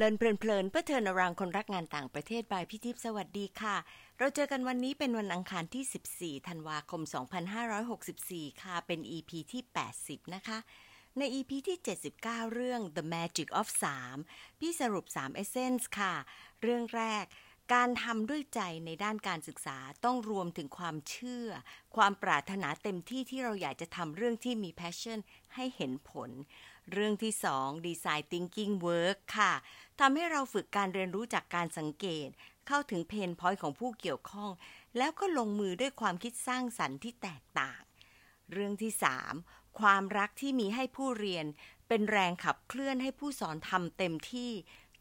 เลินเพลินๆเพื่อเทินอรังคนรักงานต่างประเทศบายพี่ทิพย์สวัสดีค่ะ เราเจอกันวันนี้เป็นวันอังคารที่ 14 ธันวาคม 2564 ค่ะ เป็น EP ที่ 80 นะคะ ใน EP ที่ 79 เรื่อง The Magic of 3 พี่สรุป 3 Essence ค่ะ เรื่องแรก การทำด้วยใจในด้านการศึกษาต้องรวมถึงความเชื่อ ความปรารถนาเต็มที่ที่เราอยากจะทำเรื่องที่มี passion ให้เห็นผลเรื่องที่ 2 Design Thinking Work ค่ะ ทำให้เราฝึกการเรียนรู้จากการสังเกต เข้าถึงเพนพอยต์ของผู้เกี่ยวข้อง แล้วก็ลงมือด้วยความคิดสร้างสรรค์ที่แตกต่าง เรื่องที่ 3 ความรักที่มีให้ผู้เรียน เป็นแรงขับเคลื่อนให้ผู้สอนทำเต็มที่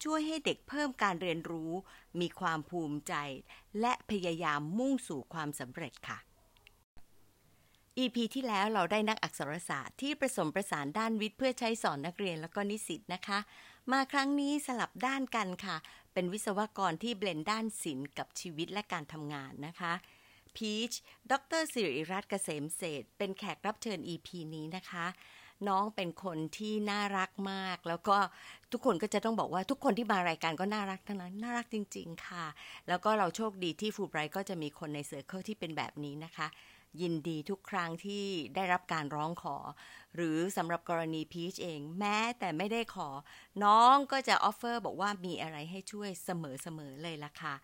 ช่วยให้เด็กเพิ่มการเรียนรู้ มีความภูมิใจ และพยายามมุ่งสู่ความสำเร็จค่ะ EP ที่แล้วเราได้นักอักษรศาสตร์ที่ผสมประสานด้านวิทย์เพื่อใช้สอนนักเรียนแล้วก็นิสิตนะคะ มาครั้งนี้สลับด้านกันค่ะ เป็นวิศวกรที่เบลนด้านศิลป์กับชีวิตและการทำงานนะคะพีชดรสิริรัตน์เกษมเศษเป็นแขกรับเชิญ EP นี้นะคะ น้องเป็นคนที่น่ารักมาก แล้วก็ทุกคนก็จะต้องบอกว่าทุกคนที่มารายการก็น่ารักทั้งนั้น น่ารักจริง ๆ ค่ะ แล้วก็เราโชคดีที่ฟูไบรท์ก็จะมีคนในเซอร์เคิลที่เป็นแบบนี้นะคะ ยินดีทุกครั้งที่ได้รับการร้องขอ หรือสำหรับกรณีพีชเองแม้แต่ไม่ได้ขอ น้องก็จะออฟเฟอร์บอกว่ามีอะไรให้ช่วยเสมอๆเลยล่ะค่ะ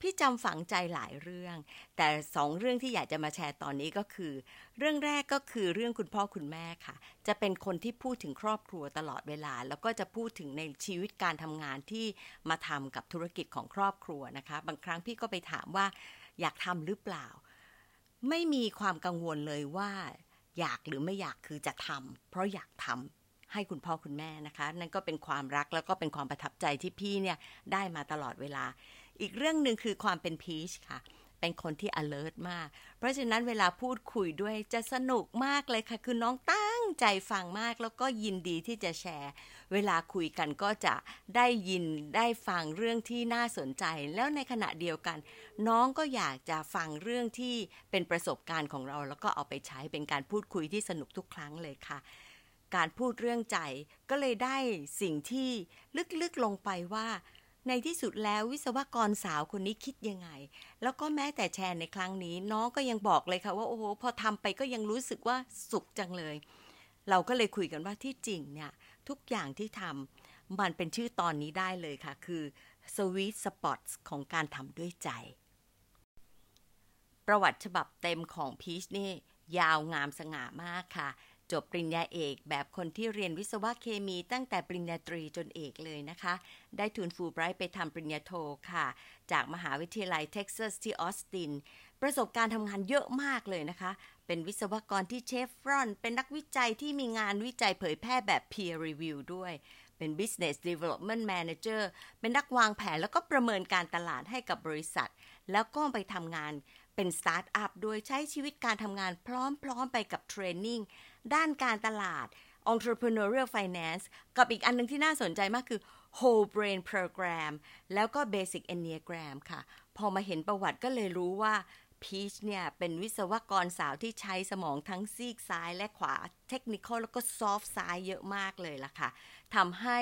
พี่จำฝังใจหลายเรื่อง แต่สองเรื่องที่อยากจะมาแชร์ตอนนี้ก็คือ เรื่องแรกก็คือเรื่องคุณพ่อคุณแม่ค่ะ จะเป็นคนที่พูดถึงครอบครัวตลอดเวลา แล้วก็จะพูดถึงในชีวิตการทำงานที่มาทำกับธุรกิจของครอบครัวนะคะ บางครั้งพี่ก็ไปถามว่าอยากทำหรือเปล่า ไม่มีความกังวลเลยว่า อยากหรือไม่อยากคือจะทำเพราะอยากทำให้คุณพ่อคุณแม่นะคะ นั่นก็เป็นความรักแล้วก็เป็นความประทับใจที่พี่เนี่ยได้มาตลอดเวลา อีกเรื่องหนึ่งคือความเป็นพีชค่ะเป็นคนที่ alert มาก เพราะฉะนั้นเวลาพูดคุยด้วยจะสนุกมากเลยค่ะ คือน้องตั้า ใจฟังมากแล้วก็ยินดีที่จะแชร์ เวลาคุยกันก็จะได้ยินได้ฟังเรื่องที่น่าสนใจ แล้วในขณะเดียวกัน น้องก็อยากจะฟังเรื่องที่เป็นประสบการณ์ของเรา แล้วก็เอาไปใช้เป็นการพูดคุยที่สนุกทุกครั้งเลยค่ะ การพูดเรื่องใจก็เลยได้สิ่งที่ลึกๆลงไปว่าในที่สุดแล้ววิศวกรสาวคนนี้คิดยังไง แล้วก็แม้แต่แชร์ในครั้งนี้ น้องก็ยังบอกเลยค่ะว่า โอ้โห พอทำไปก็ยังรู้สึกว่าสุขจังเลย เราก็เลยคุยกันว่าที่จริงเนี่ย ทุกอย่างที่ทำมันเป็นชื่อตอนนี้ได้เลยค่ะ คือ Sweet Spots ของการทำด้วยใจ ประวัติฉบับเต็มของพีชนี่ ยาวงามสง่ามากค่ะ จบปริญญาเอกแบบคนที่เรียนวิศวะเคมีตั้งแต่ปริญญาตรีจนเอกเลยนะคะ ได้ทุนฟูลไบรท์ไปทำปริญญาโทค่ะ จากมหาวิทยาลัยเท็กซัสที่ออสตินประสบการณ์ทำงานเยอะมากเลยนะคะ เป็นวิศวกรที่เชฟรอน เป็นนักวิจัยที่มีงานวิจัยเผยแพร่แบบ peer review ด้วย เป็น business development manager เป็นนักวางแผนแล้วก็ประเมินการตลาดให้กับบริษัท แล้วก็ไปทำงานเป็นสตาร์ทอัพโดยใช้ชีวิตการทำงานพร้อมๆไปกับ training ด้านการตลาด entrepreneurial finance กับอีกอันนึงที่น่าสนใจมากคือ whole brain program แล้วก็ basic enneagram ค่ะ พอมาเห็นประวัติก็เลยรู้ว่า พีชเนี่ย เป็นวิศวกรสาวที่ใช้สมองทั้งซีกซ้ายและขวา เทคนิคแล้วก็ซอฟต์ซ้ายเยอะมากเลยล่ะค่ะทำให้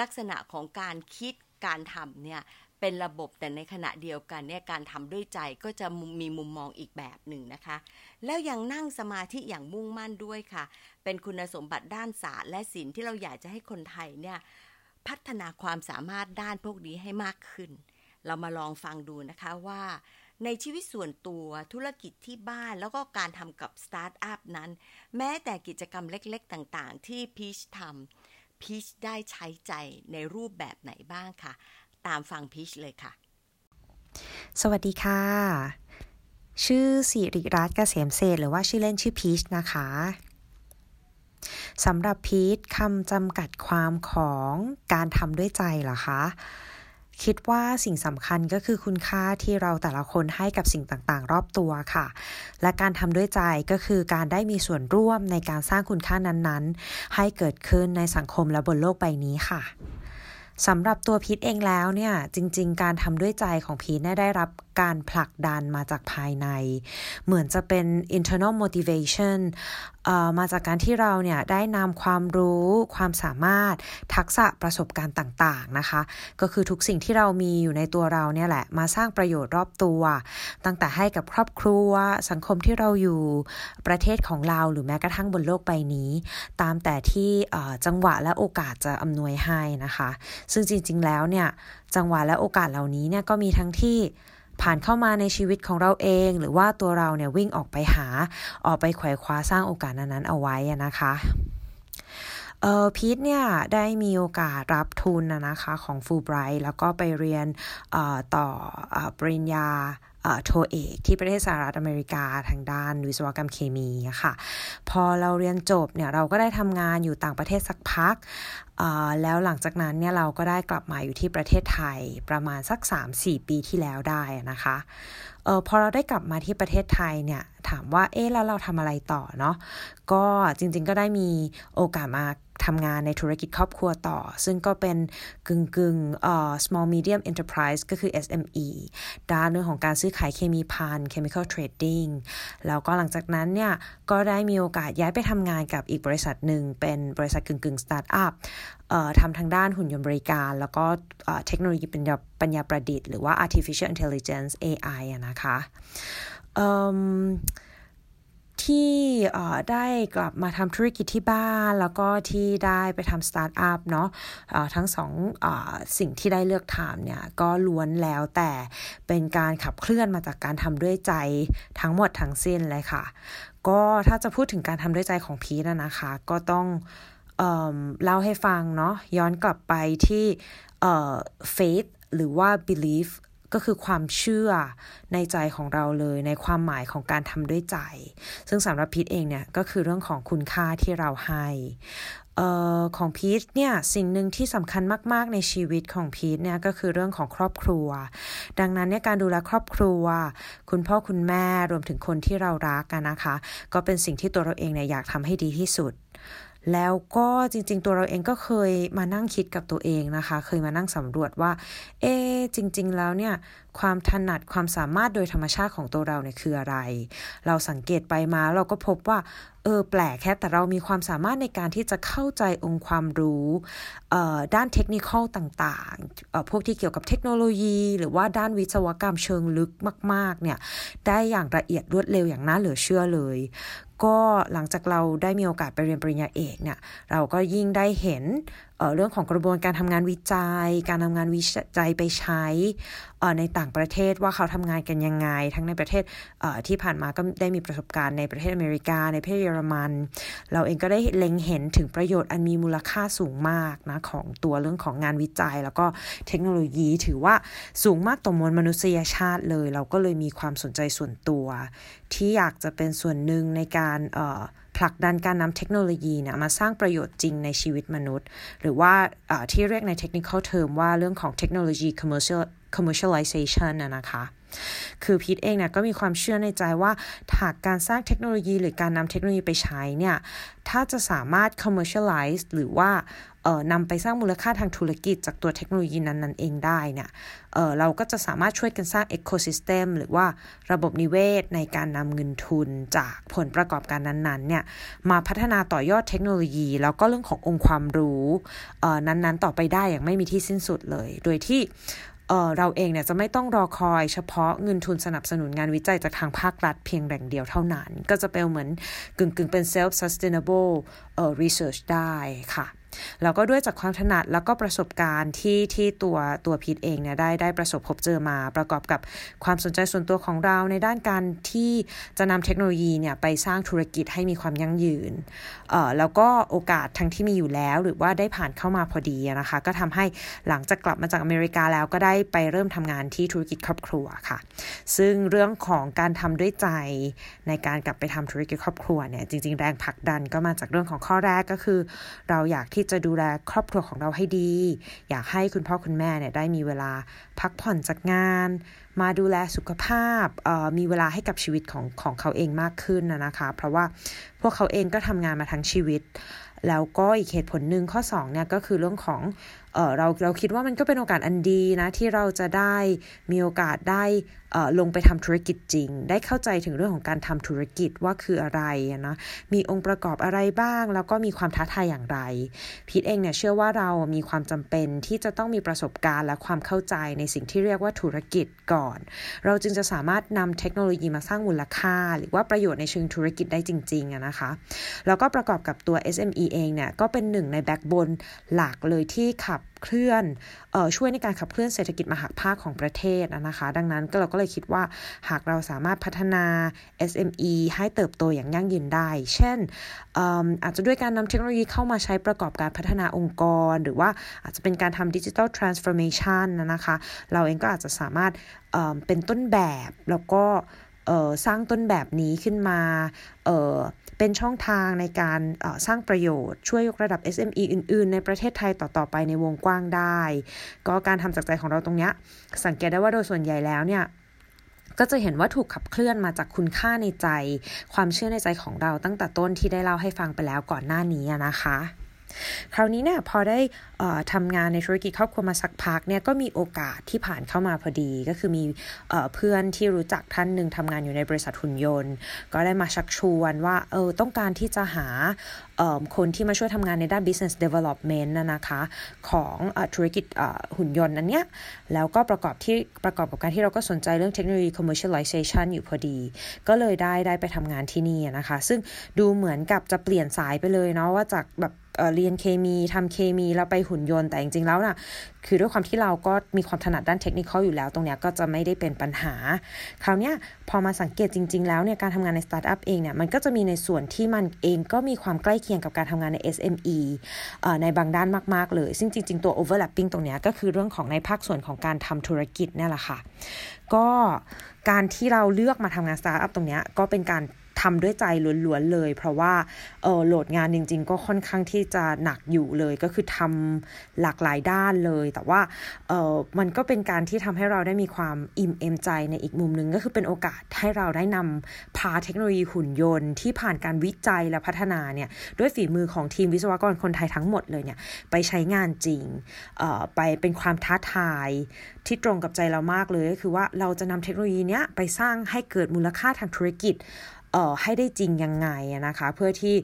ลักษณะของการคิดการทำเนี่ยเป็นระบบแต่ในขณะเดียวกันเนี่ยการทำด้วยใจก็จะมีมุมมองอีกแบบหนึ่งนะคะ แล้วยังนั่งสมาธิอย่างมุ่งมั่นด้วยค่ะ เป็นคุณสมบัติด้านศาสตร์และศิลป์ที่เราอยากจะให้คนไทยเนี่ยพัฒนาความสามารถด้านพวกนี้ให้มากขึ้น เรามาลองฟังดูนะคะว่า ในชีวิตส่วนตัวธุรกิจที่บ้านแล้วก็การทำกับสตาร์ทอัพนั้น แม้แต่กิจกรรมเล็กๆ ต่างๆ ที่พีชทำพีชได้ใช้ใจในรูปแบบไหนบ้างคะตามฟังพีชเลยค่ะ สวัสดีค่ะ ชื่อสิริรัตน์เกษมเศษหรือว่าชื่อเล่นชื่อพีชนะคะสำหรับพีชคำจำกัดความของการทำด้วยใจเหรอคะ คิดว่าสิ่งสำคัญก็คือคุณค่าที่เราแต่ละคนให้กับสิ่งต่างๆ รอบตัวค่ะ และการทำด้วยใจก็คือการได้มีส่วนร่วมในการสร้างคุณค่านั้นๆ ให้เกิดขึ้นในสังคมและบนโลกใบนี้ค่ะ สำหรับตัวพีทเองแล้วเนี่ยจริง ๆ การทำด้วยใจของพีทได้รับการผลักดันมาจากภายใน เหมือนจะเป็น internal motivation มาจากการที่เราเนี่ยได้นำความรู้ความสามารถทักษะประสบการณ์ต่างๆนะคะ ก็คือทุกสิ่งที่เรามีอยู่ในตัวเราเนี่ยแหละมาสร้างประโยชน์รอบตัว ตั้งแต่ให้กับครอบครัว สังคมที่เราอยู่ประเทศของเราหรือแม้กระทั่งบนโลกใบนี้ ตามแต่ที่จังหวะและโอกาสจะอำนวยให้นะคะซึ่งจริงๆ แล้วเนี่ยจังหวะและโอกาสเหล่านี้เนี่ยก็มีทั้งที่ผ่านเข้ามาในชีวิตของเราเอง หรือว่าตัวเราเนี่ยวิ่งออกไปหาออกไปไขว่คว้าสร้างโอกาสนั้นๆเอาไว้นะคะเออพีทเนี่ยได้มีโอกาสรับทุนนะคะของฟูไบรท์แล้วก็ไปเรียนต่อปริญญา โทเอกที่ประเทศสหรัฐอเมริกาทางด้านวิศวกรรมเคมีค่ะ พอเราเรียนจบเนี่ยเราก็ได้ทำงานอยู่ต่างประเทศสักพัก แล้วหลังจากนั้นเนี่ยเราก็ได้กลับมาอยู่ที่ประเทศไทยประมาณสัก 3-4 ปีที่แล้วได้นะคะออพอเราได้กลับมาที่ประเทศไทยเนี่ยถามว่าเอ๊ะแล้วเราทำอะไรต่อเนาะก็จริงๆก็ได้มีโอกาสมา ทำงานในธุรกิจครอบครัวต่อ ซึ่งก็เป็นกึ่งกึ่งเอ่อ small medium enterprise ก็คือ SME ด้านเรื่องของการซื้อขายเคมีพัน chemical trading แล้วก็หลังจากนั้นเนี่ย ก็ได้มีโอกาสย้ายไปทำงานกับอีกบริษัทหนึ่ง เป็นบริษัทกึ่งกึ่งสตาร์ทอัพทำทางด้านหุ่นยนต์บริการ แล้วก็เทคโนโลยีปัญญาปัญญาประดิษฐ์หรือว่า artificial intelligence AI นะคะ ที่ได้กลับมาทำธุรกิจที่บ้าน แล้วก็ที่ได้ไปทำสตาร์ทอัพเนาะะทั้งสองอสิ่งที่ได้เลือกทำเนี่ยก็ล้วนแล้วแต่เป็นการขับเคลื่อนมาจากการทำด้วยใจทั้งหมดทั้งสิ้นเลยค่ะ ก็ถ้าจะพูดถึงการทำด้วยใจของพีทนะคะ ก็ต้องเเล่าให้ฟังเนาะย้อนกลับไปที่ faith หรือว่า belief ก็คือความเชื่อในใจของเราเลยในความหมายของการทำด้วยใจ ซึ่งสำหรับพีทเองเนี่ยก็คือเรื่องของคุณค่าที่เราให้ออของพีทเนี่ยสิ่งหนึ่งที่สำคัญมาก ๆ ในชีวิตของพีทเนี่ยก็คือเรื่องของครอบครัว ดังนั้นเนี่ยการดูแลครอบครัว คุณพ่อคุณแม่รวมถึงคนที่เรารักกันนะคะ ก็เป็นสิ่งที่ตัวเราเองเนี่ยอยากทำให้ดีที่สุด แล้วก็จริง ๆ ตัวเราเองก็เคยมานั่งคิดกับตัวเองนะคะ เคยมานั่งสำรวจว่า เอ๊จริง ๆ แล้วเนี่ยความถนัดความสามารถโดยธรรมชาติของตัวเราเนี่ยคืออะไร เราสังเกตไปมาเราก็พบว่า เออแปลกแค่แต่เรามีความสามารถในการที่จะเข้าใจองค์ความรู้ด้านเทคนิคต่างๆพวกที่เกี่ยวกับเทคโนโลยี หรือว่าด้านวิศวกรรมเชิงลึกมาก ๆ เนี่ยได้อย่างละเอียดรวดเร็วอย่างน่าเหลือเชื่อเลย ก็หลังจากเราได้มีโอกาสไปเรียนปริญญาเอกเนี่ยเราก็ยิ่งได้เห็น เเรื่องของกระบวนการทำงานวิจัย การทำงานวิจัยไปใช้ในต่างประเทศว่าเขาทำงานกันยังไง ทั้งในประเทศที่ผ่านมาก็ได้มีประสบการณ์ในประเทศอเมริกา ในประเทศเยอรมัน เราเองก็ได้เล็งเห็นถึงประโยชน์อันมีมูลค่าสูงมากนะของตัวเรื่องของงานวิจัย แล้วก็เทคโนโลยีถือว่าสูงมากต่อมวลมนุษยชาติเลย เราก็เลยมีความสนใจส่วนตัว ที่อยากจะเป็นส่วนหนึ่งในการ ผลักดันการนำเทคโนโลยีนี่ยมาสร้างประโยชน์จริงในชีวิตมนุษย์ หรือว่าที่เรียกในเทคนิคเทอมว่าเรื่องของเทคโนโลยี commercial commercialization นะนะคะ คือพีทเองเนี่ยก็มีความเชื่อในใจว่าหากการสร้างเทคโนโลยี หรือการนำเทคโนโลยีไปใช้เนี่ย ถ้าจะสามารถ commercialize หรือว่านำไปสร้างมูลค่าทางธุรกิจจากตัวเทคโนโลยีนั้นๆเองได้เนี่ยเเราก็จะสามารถช่วยกันสร้าง ecosystem หรือว่าระบบนิเวศในการนำเงินทุนจากผลประกอบการนั้นๆเนี่ยมาพัฒนาต่อยอดเทคโนโลยี แล้วก็เรื่องขององค์ความรู้นั้นๆต่อไปได้อย่างไม่มีที่สิ้นสุดเลย โดยที่ เเราเองเนี่ยจะไม่ต้องรอคอยเฉพาะเงินทุนสนับสนุนงานวิจัยจากทางภาครัฐเพียงแหล่งเดียวเท่านั้น ก็จะเป็นเหมือนกึ่งๆเป็น self sustainable research ได้ค่ะ แล้วก็ด้วยจากความถนัดแล้วก็ประสบการณ์ที่ที่ตัวตัวพีทเองเนี่ยได้ได้ประสบพบเจอมา ประกอบกับความสนใจส่วนตัวของเราในด้านการที่จะนำเทคโนโลยีเนี่ยไปสร้างธุรกิจให้มีความยั่งยืนเอ่อแล้วก็โอกาสทั้งที่มีอยู่แล้ว หรือว่าได้ผ่านเข้ามาพอดีนะคะ ก็ทำให้หลังจากกลับมาจากอเมริกาแล้วก็ได้ไปเริ่มทำงานที่ธุรกิจครอบครัวค่ะ ซึ่งเรื่องของการทำด้วยใจในการกลับไปทำธุรกิจครอบครัวเนี่ยจริง ๆ แรงผลักดันก็มาจากเรื่องของข้อแรกก็คือ เราอยากที่จะดูแลครอบครัวของเราให้ดี อยากให้คุณพ่อคุณแม่เนี่ยได้มีเวลาพักผ่อนจากงาน มาดูแลสุขภาพมีเวลาให้กับชีวิตของของเขาเองมากขึ้นนะคะ เพราะว่าพวกเขาเองก็ทำงานมาทั้งชีวิต แล้วก็อีกเหตุผลหนึ่งข้อ2เนี่ยก็คือเรื่องของเเราเราคิดว่ามันก็เป็นโอกาสอันดีนะที่เราจะได้มีโอกาสได้ลงไปทำธุรกิจจริง ได้เข้าใจถึงเรื่องของการทำธุรกิจว่าคืออะไรนะมีองค์ประกอบอะไรบ้าง แล้วก็มีความท้าทายอย่างไร พีทเองเนี่ยเชื่อว่าเรามีความจำเป็นที่จะต้องมีประสบการณ์และความเข้าใจในสิ่งที่เรียกว่าธุรกิจก่อน เราจึงจะสามารถนำเทคโนโลยีมาสร้างมูลค่า หรือว่าประโยชน์ในเชิงธุรกิจได้จริงๆนะคะแล้วก็ประกอบกับตัว SME เองเนี่ยก็เป็นหนึ่งในแบ็กบนหลักเลยที่ขับับเคลื่อนออช่วยในการขับเคลื่อนเศรษฐกิจมหาภาคของประเทศนะคะ ดังนั้นก็เราก็เลยคิดว่าหากเราสามารถพัฒนา SME ให้เติบโตอย่างยั่งยืนได้ เช่นอาจจะด้วยการนำเทคโนโลยีเข้ามาใช้ประกอบการพัฒนาองค์กร หรือว่าอาจจะเป็นการทำดิจิทัลทรานส์ฟอร์เมชันนะคะ เราเองก็อาจจะสามารถเเป็นต้นแบบแล้วก็สร้างต้นแบบนี้ขึ้นมา เป็นช่องทางในการสร้างประโยชน์ ช่วยยกระดับ SME อื่น ๆ ในประเทศไทยต่อ ๆ ไปในวงกว้างได้ ก็การทำจากใจของเราตรงนี้สังเกตได้ว่าโดยส่วนใหญ่แล้วเนี่ยก็จะเห็นว่าถูกขับเคลื่อนมาจากคุณค่าในใจ ความเชื่อในใจของเราตั้งแต่ต้นที่ได้เล่าให้ฟังไปแล้วก่อนหน้านี้นะคะ คราวนี้เนี่ยพอได้ทำงานในธุรกิจครอบครัวมาสักพักเนี่ยก็มีโอกาสที่ผ่านเข้ามาพอดี ก็คือมีเพื่อนที่รู้จักท่านหนึ่งทำงานอยู่ในบริษัทหุ่นยนต์ ก็ได้มาชักชวนว่าเออต้องการที่จะหาคนที่มาช่วยทำงานในด้าน business development นะนะคะของอธุรกิจหุ่นยนต์อันเนี้ยแล้วก็ประกอบที่ประกอบกับการที่เราก็สนใจเรื่องเทคโนโลยี commercialization อยู่พอดี ก็เลยได้ได้ไปทำงานที่นี่นะคะ ซึ่งดูเหมือนกับจะเปลี่ยนสายไปเลยเนาะว่าจากแบบ เรียนเคมีทำเคมีแล้วไปหุ่นยนต์แต่จริงๆแล้วนะ่ะคือด้วยความที่เราก็มีความถนัดด้านเทคนิคอยู่แล้วตรงเนี้ยก็จะไม่ได้เป็นปัญหา คราวเนี้ยพอมาสังเกตจริง ๆ แล้วเนี่ยการทำงานในสตาร์ทอัพเองเนี่ยมันก็จะมีในส่วนที่มันเองก็มีความใกล้เคียงกับการทำงานใน SME ในบางด้านมากๆ เลย ซึ่งจริง ๆ ตัว overlapping ตรงเนี้ยก็คือเรื่องของในภาคส่วนของการทำธุรกิจนี่แหละค่ะก็การที่เราเลือกมาทำงานสตาร์ทอัพตรงเนี้ยก็เป็นการ ทำด้วยใจล้วนๆเลย เพราะว่าเออ load งานจริง ๆ ก็ค่อนข้างที่จะหนักอยู่เลย ก็คือทำหลากหลายด้านเลย แต่ว่าเออมันก็เป็นการที่ทำให้เราได้มีความอิ่มเอมใจในอีกมุมหนึ่งก็คือเป็นโอกาสให้เราได้นำพาเทคโนโลยีหุ่นยนต์ที่ผ่านการวิจัยและพัฒนาเนี่ยด้วยฝีมือของทีมวิศวกรคนไทยทั้งหมดเลยเนี่ยไปใช้งานจริงไปเป็นความท้าทายที่ตรงกับใจเรามากเลยก็คือว่าเราจะนำเทคโนโลยีเนี้ยไปสร้างให้เกิดมูลค่าทางธุรกิจ ให้ได้จริงยังไงนะคะ เพื่อที่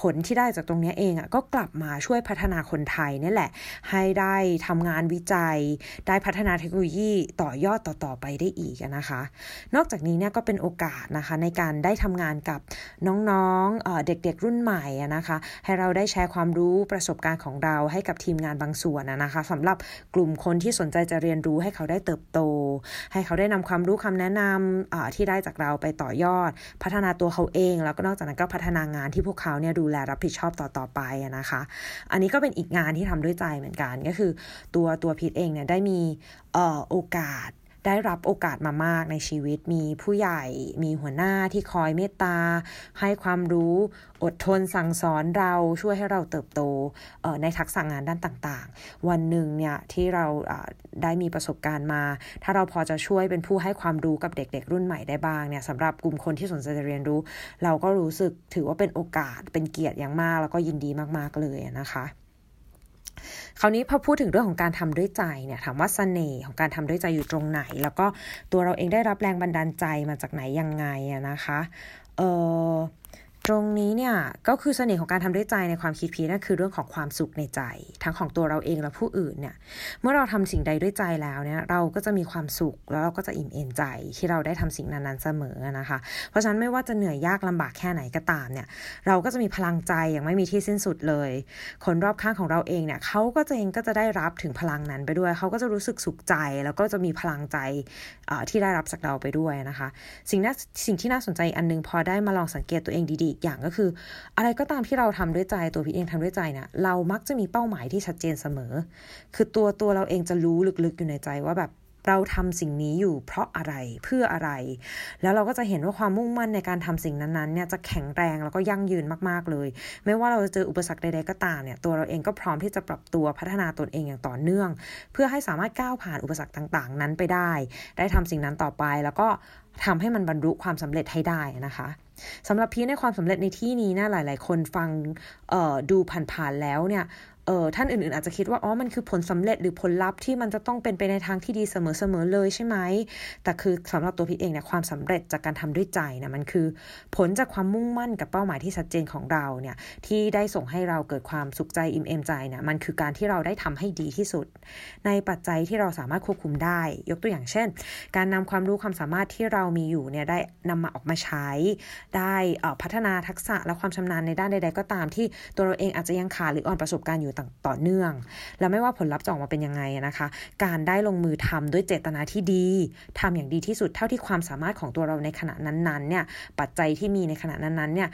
ผลที่ได้จากตรงนี้เองอะก็กลับมาช่วยพัฒนาคนไทยนี่แหละ ให้ได้ทำงานวิจัย ได้พัฒนาเทคโนโลยีต่อยอดต่อๆไปได้อีกนะคะ นอกจากนี้เนี่ยก็เป็นโอกาสนะคะในการได้ทำงานกับน้องๆเด็กๆรุ่นใหม่นะคะ ให้เราได้แชร์ความรู้ประสบการณ์ของเราให้กับทีมงานบางส่วนนะคะสำหรับกลุ่มคนที่สนใจจะเรียนรู้ให้เขาได้เติบโต ให้เขาได้นำความรู้คำแนะนำที่ได้จากเราไปต่อยอดพัฒนาตัวเขาเอง แล้วก็นอกจากนั้นก็พัฒนางานที่พวกเขาเนี่ยดูแลรับผิดชอบต่อต่อไปนะคะ อันนี้ก็เป็นอีกงานที่ทำด้วยใจเหมือนกัน ก็คือตัวตัวพีทเองเนี่ยได้มีโอกาส ได้รับโอกาสมามากในชีวิต มีผู้ใหญ่ มีหัวหน้าที่คอยเมตตา ให้ความรู้ อดทนสั่งสอนเราช่วยให้เราเติบโตในทักษะงานด้านต่างๆ วันหนึ่งเนี่ยที่เราได้มีประสบการณ์มา ถ้าเราพอจะช่วยเป็นผู้ให้ความรู้กับเด็ก ๆ รุ่นใหม่ได้บ้างเนี่ยสำหรับกลุ่มคนที่สนใจจะเรียนรู้ เราก็รู้สึกถือว่าเป็นโอกาสเป็นเกียรติอย่างมาก แล้วก็ยินดีมากๆเลยนะคะ คราวนี้พอพูดถึงเรื่องของการทำด้วยใจเนี่ยถามว่าสเสน่ห์ของการทำด้วยใจอยู่ตรงไหน แล้วก็ตัวเราเองได้รับแรงบันดาลใจมาจากไหนยังไงอะนะคะ เออ ตรงนี้เนี่ยก็คือเสน่ห์ของการทำด้วยใจในความคิดพีนั่นคือเรื่องของความสุขในใจ ทั้งของตัวเราเองและผู้อื่นเนี่ยเมื่อเราทำสิ่งใดด้วยใจแล้วเนี่ยเราก็จะมีความสุขแล้วเราก็จะอิ่มเอมใจที่เราได้ทำสิ่งนั้นๆเสมอนะคะ เพราะฉะนั้นไม่ว่าจะเหนื่อยยากลำบากแค่ไหนก็ตามเนี่ยเราก็จะมีพลังใจอย่างไม่มีที่สิ้นสุดเลย คนรอบข้างของเราเองเนี่ยเขาก็จะเองก็จะได้รับถึงพลังนั้นไปด้วยเขาก็จะรู้สึกสุขใจแล้วก็จะมีพลังใจที่ได้รับจากเราไปด้วยนะคะ สิ่งน่าสิ่งที่น่าสนใจอันนึงพอได้มาลองสังเกตตัวเองดีอีกอย่างก็คือ อะไรก็ตามที่เราทำด้วยใจตัวพี่เองทำด้วยใจเนะี่ยเรามักจะมีเป้าหมายที่ชัดเจนเสมอ คือตัวตัวเราเองจะรู้ลึกๆอยู่ในใจว่าแบบเราทำสิ่งนี้อยู่เพราะอะไรเพื่ออะไร แล้วเราก็จะเห็นว่าความมุ่งมั่นในการทำสิ่งนั้นๆเนี่ยจะแข็งแรงแล้วก็ยั่งยืนมากๆเลย ไม่ว่าเราจะเจออุปสรรคใดๆก็ตามเนี่ยตัวเราเองก็พร้อมที่จะปรับตัวพัฒนาตนเองอย่างต่อเนื่อง เพื่อให้สามารถก้าวผ่านอุปสรรคต่าง ๆ นั้นไปได้ ได้ทำสิ่งนั้นต่อไป แล้วก็ทำให้มันบรรลุความสำเร็จให้ได้นะคะ สำหรับพีในความสำเร็จในที่นี้นะหลาย ๆ คนฟังดูผ่านๆแล้วเนี่ย เออท่านอื่นๆ อาจจะคิดว่า อ๋อ มันคือผลสำเร็จหรือผลลัพธ์ที่มันจะต้องเป็นไปในทางที่ดีเสมอๆเลยใช่ไหม แต่คือสำหรับตัวพีเองเนี่ยความสำเร็จจากการทำด้วยใจนะมันคือ ผลจากความมุ่งมั่นกับเป้าหมายที่ชัดเจนของเราเนี่ยที่ได้ส่งให้เราเกิดความสุขใจอิ่มเอมใจเนี่ยมันคือการที่เราได้ทำให้ดีที่สุด ในปัจจัยที่เราสามารถควบคุมได้ ยกตัวอย่างเช่น การนำความรู้ความสามารถที่เรามีอยู่เนี่ยได้นำมาออกมาใช้ ได้พัฒนาทักษะและความชำนาญในด้านใด ๆ ก็ตามที่ตัวเราเองอาจจะยังขาดหรืออ่อนประสบการณ์อยู่ต่อเนื่อง แล้วไม่ว่าผลลัพธ์จะออกมาเป็นยังไงนะคะ การได้ลงมือทำด้วยเจตนาที่ดีทำอย่างดีที่สุดเท่าที่ความสามารถของตัวเราในขณะนั้นๆเนี่ยปัจจัยที่มีในขณะนั้นๆเนี่ย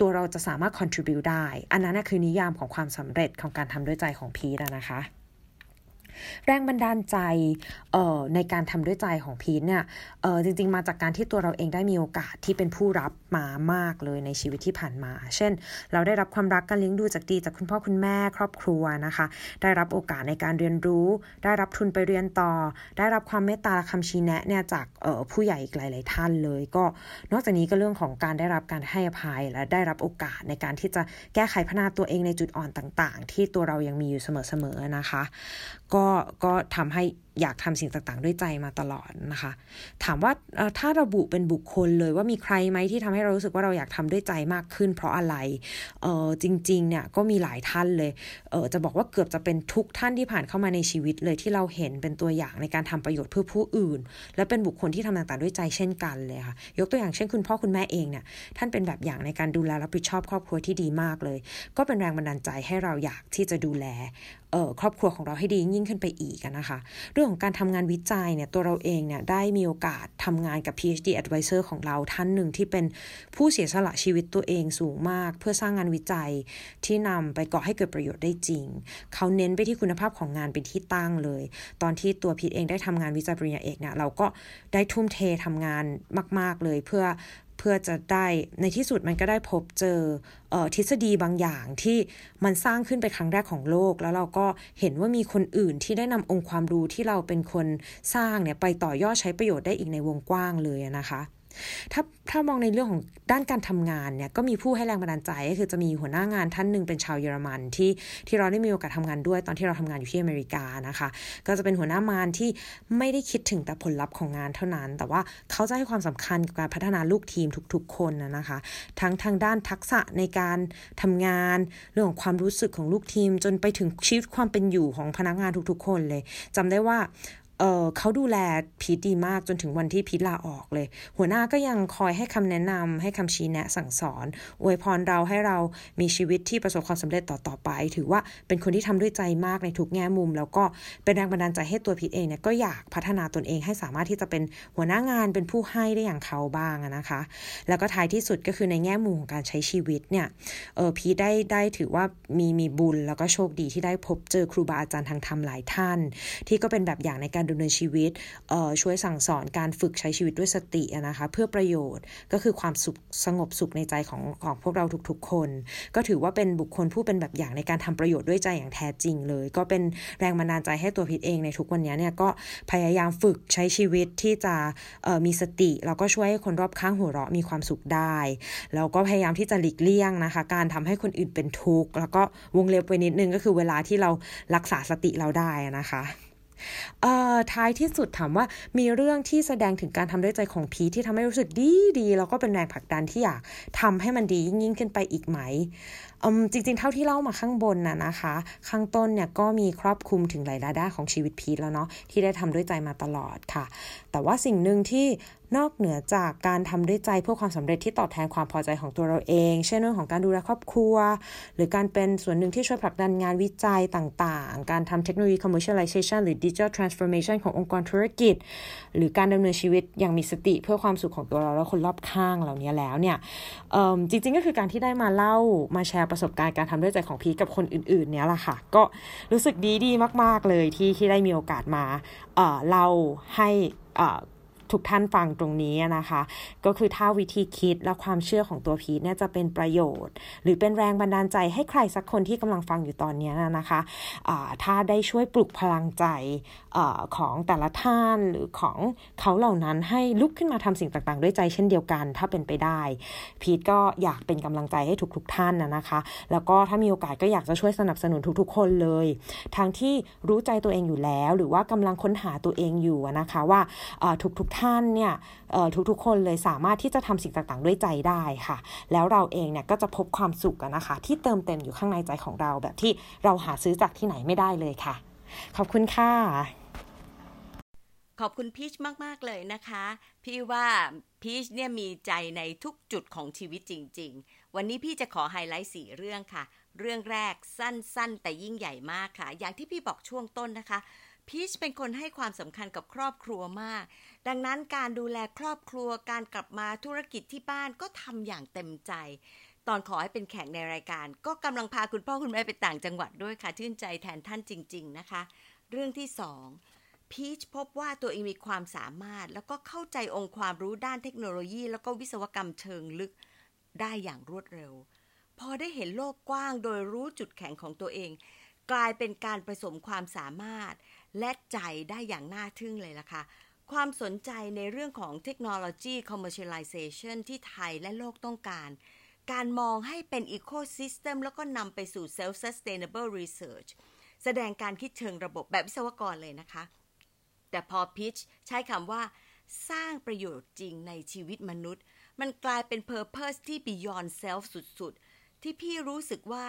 ตัวเราจะสามารถ contribute ได้ อันนั้นคือนิยามของความสำเร็จของการทำด้วยใจของพีทนะคะ แรงบันดาลใจในการทำด้วยใจของพีทเนี่ยจริง ๆ มาจากการที่ตัวเราเองได้มีโอกาสที่เป็นผู้รับมามากเลยในชีวิตที่ผ่านมา เช่น เราได้รับความรักการเลี้ยงดูจากดีจากคุณพ่อคุณแม่ครอบครัวนะคะ ได้รับโอกาสในการเรียนรู้ ได้รับทุนไปเรียนต่อ ได้รับความเมตตาคำชี้แนะเนี่ยจากผู้ใหญ่อีกหลาย ๆ ท่านเลย ก็นอกจากนี้ก็เรื่องของการได้รับการให้อภัยและได้รับโอกาสในการที่จะแก้ไขพัฒนาตัวเองในจุดอ่อนต่าง ๆ ที่ตัวเรายังมีอยู่เสมอ ๆ นะคะก็ก็ทำให้ อยากทำสิ่งต่างๆ ด้วยใจมาตลอดนะคะ ถามว่าถ้าระบุเป็นบุคคลเลยว่ามีใครไหมที่ทำให้เรารู้สึกว่าเราอยากทำด้วยใจมากขึ้น เพราะอะไรเออจริงๆเนี่ยก็มีหลายท่านเลยเออจะบอกว่าเกือบจะเป็นทุกท่านที่ผ่านเข้ามาในชีวิตเลยที่เราเห็นเป็นตัวอย่างในการทำประโยชน์เพื่อผู้อื่น และเป็นบุคคลที่ทำต่างๆด้วยใจเช่นกันเลยค่ะ ยกตัวอย่างเช่นคุณพ่อคุณแม่เองเนี่ยท่านเป็นแบบอย่างในการดูแลรับผิดชอบครอบครัวที่ดีมากเลย ก็เป็นแรงบันดาลใจให้เราอยากที่จะดูแลครอบครัวของเราให้ดียิ่งขึ้นไปอีกนะคะ เรื่องของการทำงานวิจัยเนี่ยตัวเราเองเนี่ยได้มีโอกาสทำงานกับ PhD advisor ของเราท่านหนึ่งที่เป็นผู้เสียสละชีวิตตัวเองสูงมาก เพื่อสร้างงานวิจัยที่นำไปก่อให้เกิดประโยชน์ได้จริง เขาเน้นไปที่คุณภาพของงานเป็นที่ตั้งเลย ตอนที่ตัวพีทเองได้ทำงานวิจัยปริญญาเอกเนี่ยเราก็ได้ทุ่มเททำงานมาก ๆเลยเพื่อ เพื่อจะได้ในที่สุดมันก็ได้พบเจอออทฤษฎีบางอย่างที่มันสร้างขึ้นไปครั้งแรกของโลก แล้วเราก็เห็นว่ามีคนอื่นที่ได้นำองค์ความรู้ที่เราเป็นคนสร้างเนี่ยไปต่อยอดใช้ประโยชน์ได้อีกในวงกว้างเลยนะคะ ถ้าถ้ามองในเรื่องของด้านการทำงานเนี่ยก็มีผู้ให้แรงบันดาลใจก็คือจะมีหัวหน้างานท่านหนึ่งเป็นชาวเยอรมันที่ที่เราได้มีโอกาสทำงานด้วยตอนที่เราทำงานอยู่ที่อเมริกานะคะ ก็จะเป็นหัวหน้ามานที่ไม่ได้คิดถึงแต่ผลลัพธ์ของงานเท่านั้น แต่ว่าเขาจะให้ความสำคัญกับการพัฒนาลูกทีมทุกๆ คนนะคะ ทั้งทางด้านทักษะในการทำงานเรื่องของความรู้สึกของลูกทีม จนไปถึงชีวิตความเป็นอยู่ของพนักงานทุกๆ คนเลยจำได้ว่า เเขาดูแลพีทดีมากจนถึงวันที่พีทลาออกเลย หัวหน้าก็ยังคอยให้คำแนะนำให้คำชี้แนะสั่งสอน อวยพรเราให้เรามีชีวิตที่ประสบความสำเร็จต่อๆไป ถือว่าเป็นคนที่ทำด้วยใจมากในทุกแง่มุม แล้วก็เป็นแรงบันดาลใจให้ตัวพีทเองเนี่ยก็อยากพัฒนาตนเองให้สามารถที่จะเป็นหัวหน้างานเป็นผู้ให้ได้อย่างเขาบ้างนะคะ แล้วก็ท้ายที่สุดก็คือในแง่มุมของการใช้ชีวิตเนี่ยเออพีทได้ได้ถือว่ามีมีบุญแล้วก็โชคดีที่ได้พบเจอครูบาอาจารย์ทางธรรมหลายท่าน ที่ก็เป็นแบบอย่างในการดำเนินชีวิตช่วยสั่งสอนการฝึกใช้ชีวิตด้วยสตินะคะเพื่อประโยชน์ก็คือความสุขสงบสุขในใจของของพวกเราทุกๆ คน ก็ถือว่าเป็นบุคคลผู้เป็นแบบอย่างในการทำประโยชน์ด้วยใจอย่างแท้จริงเลย ก็เป็นแรงบันดาลใจให้ตัวพิษเองในทุกวันนี้เนี่ยก็พยายามฝึกใช้ชีวิตที่จะมีสติแล้วก็ช่วยให้คนรอบข้างหัวเราะมีความสุขได้แล้วก็พยายามที่จะหลีกเลี่ยงนะคะ การทำให้คนอื่นเป็นทุกข์แล้วก็วงเล็บไว้นิดนึงก็คือเวลาที่เรารักษาสติเราได้นะคะ ท้ายที่สุดถามว่ามีเรื่องที่แสดงถึงการทำด้วยใจของพีที่ทำให้รู้สึกดีดีแล้วก็เป็นแรงผลักดันที่อยากทำให้มันดียิ่งขึ้นไปอีกไหม จริงๆ เท่าที่เล่ามาข้างบนน่ะนะคะ ข้างต้นเนี่ยก็มีครอบคลุมถึงหลายด้านของชีวิตพีทแล้วเนาะที่ได้ทำด้วยใจมาตลอดค่ะ แต่ว่าสิ่งหนึ่งที่นอกเหนือจากการทำด้วยใจเพื่อความสำเร็จที่ตอบแทนความพอใจของตัวเราเอง เช่นเรื่องของการดูแลครอบครัว หรือการเป็นส่วนหนึ่งที่ช่วยผลักดันงานวิจัยต่างๆ การทำเทคโนโลยี commercialization หรือ digital transformation ขององค์กรธุรกิจ หรือการดำเนินชีวิตอย่างมีสติเพื่อความสุขของตัวเราและคนรอบข้างเหล่านี้แล้วเนี่ยจริงๆก็คือการที่ได้มาเล่ามาแชร์ประสบการณ์การทำด้วยใจของพีกับคนอื่นๆเนี้ยแหละค่ะ ก็รู้สึกดีดีมาก ๆเลยที่ที่ได้มีโอกาสมาเล่าให้ ทุกท่านฟังตรงนี้นะคะ ก็คือถ้าวิธีคิดและความเชื่อของตัวพีทเนี่ยจะเป็นประโยชน์ หรือเป็นแรงบันดาลใจให้ใครสักคนที่กำลังฟังอยู่ตอนนี้นะคะะถ้าได้ช่วยปลุกพลังใจอของแต่ละท่านหรือของเขาเหล่านั้นให้ลุกขึ้นมาทำสิ่งต่างๆ ด้วยใจเช่นเดียวกัน ถ้าเป็นไปได้ พีทก็อยากเป็นกำลังใจให้ทุกๆท่านนะนะคะ แล้วก็ถ้ามีโอกาสก็อยากจะช่วยสนับสนุนทุกๆ คนเลย ทั้งที่รู้ใจตัวเองอยู่แล้ว หรือว่ากำลังค้นหาตัวเองอยู่นะคะว่าทุกๆท่านเนี่ยทุกๆ คนเลยสามารถที่จะทำสิ่งต่างๆ ด้วยใจได้ค่ะ แล้วเราเองเนี่ยก็จะพบความสุขกันนะคะ ที่เติมเต็มอยู่ข้างในใจของเราแบบที่เราหาซื้อจากที่ไหนไม่ได้เลยค่ะ ขอบคุณค่ะขอบคุณพีชมาก ๆ เลยนะคะ พี่ว่าพีชเนี่ยมีใจในทุกจุดของชีวิตจริง ๆ วันนี้พี่จะขอไฮไลท์สี่เรื่องค่ะ เรื่องแรกสั้น ๆ แต่ยิ่งใหญ่มากค่ะ อย่างที่พี่บอกช่วงต้นนะคะพีชเป็นคนให้ความสำคัญกับครอบครัวมาก ดังนั้นการดูแลครอบครัวการกลับมาธุรกิจที่บ้านก็ทำอย่างเต็มใจ ตอนขอให้เป็นแขกในรายการ ก็กำลังพาคุณพ่อคุณแม่ไปต่างจังหวัดด้วยค่ะ ชื่นใจแทนท่านจริง ๆ นะคะ เรื่องที่สองพีชพบว่าตัวเองมีความสามารถ แล้วก็เข้าใจองค์ความรู้ด้านเทคโนโลยี แล้วก็วิศวกรรมเชิงลึกได้อย่างรวดเร็ว พอได้เห็นโลกกว้างโดยรู้จุดแข็งของตัวเอง กลายเป็นการผสมความสามารถ และใจได้อย่างน่าทึ่งเลยล่ะค่ะ ความสนใจในเรื่องของเทคโนโลยี commercialization ที่ไทยและโลกต้องการ การมองให้เป็น ecosystem แล้วก็นำไปสู่ self sustainable research แสดงการคิดเชิงระบบแบบวิศวกรเลยนะคะ แต่พอพิชใช้คำว่า สร้างประโยชน์จริงในชีวิตมนุษย์ มันกลายเป็นเพอร์เพสที่ beyond self สุดๆ ที่พี่รู้สึกว่า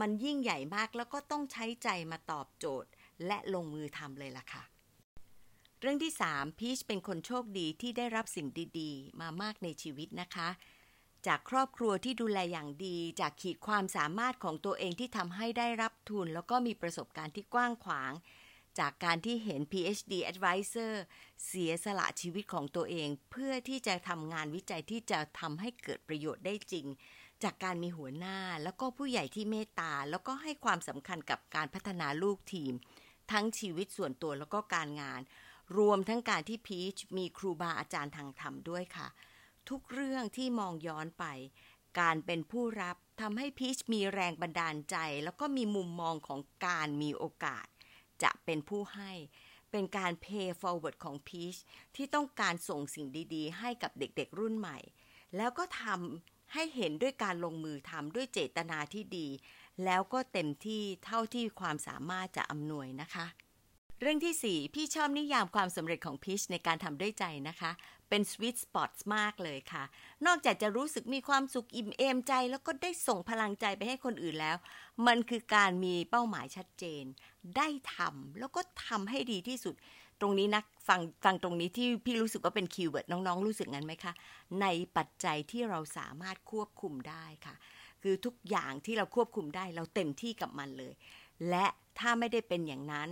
มันยิ่งใหญ่มากแล้วก็ต้องใช้ใจมาตอบโจทย์ และลงมือทำเลยล่ะค่ะ เรื่องที่ 3 พีชเป็นคนโชคดีที่ได้รับสิ่งดีๆ มามากในชีวิตนะคะ จากครอบครัวที่ดูแลอย่างดี จากขีดความสามารถของตัวเองที่ทำให้ได้รับทุน แล้วก็มีประสบการณ์ที่กว้างขวาง จากการที่เห็น PhD Advisor เสียสละชีวิตของตัวเอง เพื่อที่จะทำงานวิจัยที่จะทำให้เกิดประโยชน์ได้จริง จากการมีหัวหน้าแล้วก็ผู้ใหญ่ที่เมตตาแล้วก็ให้ความสำคัญกับการพัฒนาลูกทีม ทั้งชีวิตส่วนตัวแล้วก็การงาน รวมทั้งการที่พีชมีครูบาอาจารย์ทางธรรมด้วยค่ะ ทุกเรื่องที่มองย้อนไป การเป็นผู้รับทำให้พีชมีแรงบันดาลใจ แล้วก็มีมุมมองของการมีโอกาส จะเป็นผู้ให้ เป็นการ pay forward ของ Peach ที่ต้องการส่งสิ่งดีๆ ให้กับเด็กๆรุ่นใหม่ แล้วก็ทำให้เห็นด้วยการลงมือทำด้วยเจตนาที่ดี แล้วก็เต็มที่เท่าที่ความสามารถจะอำนวยนะคะ เรื่องที่ 4 พี่ชอบนิยามความสำเร็จของพีชในการทำด้วยใจนะคะ เป็นสวีทสปอตมากเลยค่ะ นอกจากจะรู้สึกมีความสุขอิ่มเอมใจ แล้วก็ได้ส่งพลังใจไปให้คนอื่นแล้ว มันคือการมีเป้าหมายชัดเจน ได้ทำแล้วก็ทำให้ดีที่สุด ตรงนี้นะฟังฟังตรงนี้ที่พี่รู้สึกว่าเป็น keyword น้องๆ รู้สึกงั้นไหมคะ ในปัจจัยที่เราสามารถควบคุมได้ค่ะ คือทุกอย่างที่เราควบคุมได้เราเต็มที่กับมันเลย และถ้าไม่ได้เป็นอย่างนั้น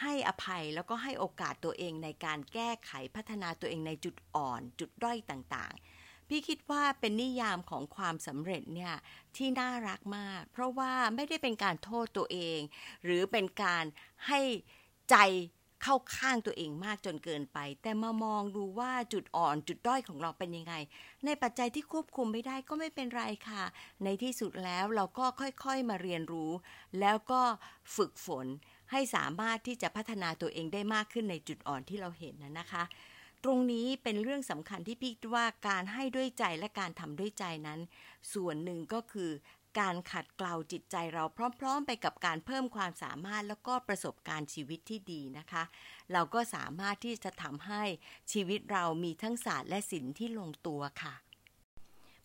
ให้อภัยแล้วก็ให้โอกาสตัวเองในการแก้ไขพัฒนาตัวเองในจุดอ่อน จุดด้อยต่างๆ พี่คิดว่าเป็นนิยามของความสำเร็จเนี่ยที่น่ารักมาก เพราะว่าไม่ได้เป็นการโทษตัวเอง หรือเป็นการให้ใจเข้าข้างตัวเองมากจนเกินไป แต่มามองดูว่าจุดอ่อนจุดด้อยของเราเป็นยังไง ในปัจจัยที่ควบคุมไม่ได้ก็ไม่เป็นไรค่ะ ในที่สุดแล้วเราก็ค่อยๆมาเรียนรู้ แล้วก็ฝึกฝน ให้สามารถที่จะพัฒนาตัวเองได้มากขึ้นในจุดอ่อนที่เราเห็นนะนะคะ ตรงนี้เป็นเรื่องสำคัญที่พี่ว่าการให้ด้วยใจและการทำด้วยใจนั้น ส่วนหนึ่งก็คือการขัดเกลาจิตใจเราพร้อม ๆ ไปกับการเพิ่มความสามารถแล้วก็ประสบการณ์ชีวิตที่ดีนะคะ เราก็สามารถที่จะทำให้ชีวิตเรามีทั้งศาสตร์และศิลป์ที่ลงตัวค่ะ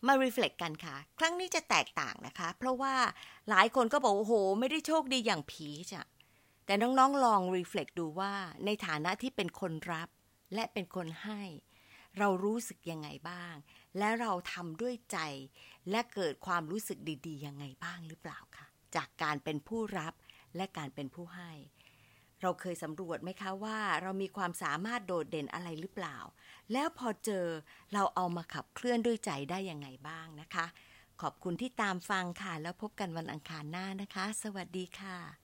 มารีเฟล็กกันค่ะ ครั้งนี้จะแตกต่างนะคะ เพราะว่าหลายคนก็บอกโอ้โห ไม่ได้โชคดีอย่างผีจ้ะ แต่น้องๆลองรีเฟล็กดูว่าในฐานะที่เป็นคนรับ และเป็นคนให้ เรารู้สึกยังไงบ้าง และเราทำด้วยใจ และเกิดความรู้สึกดีๆยังไงบ้างหรือเปล่าคะจากการเป็นผู้รับและการเป็นผู้ให้ เราเคยสำรวจไหมคะว่า เรามีความสามารถโดดเด่นอะไรหรือเปล่า แล้วพอเจอเราเอามาขับเคลื่อนด้วยใจได้ยังไงบ้างนะคะ ขอบคุณที่ตามฟังค่ะ แล้วพบกันวันอังคารหน้านะคะ สวัสดีค่ะ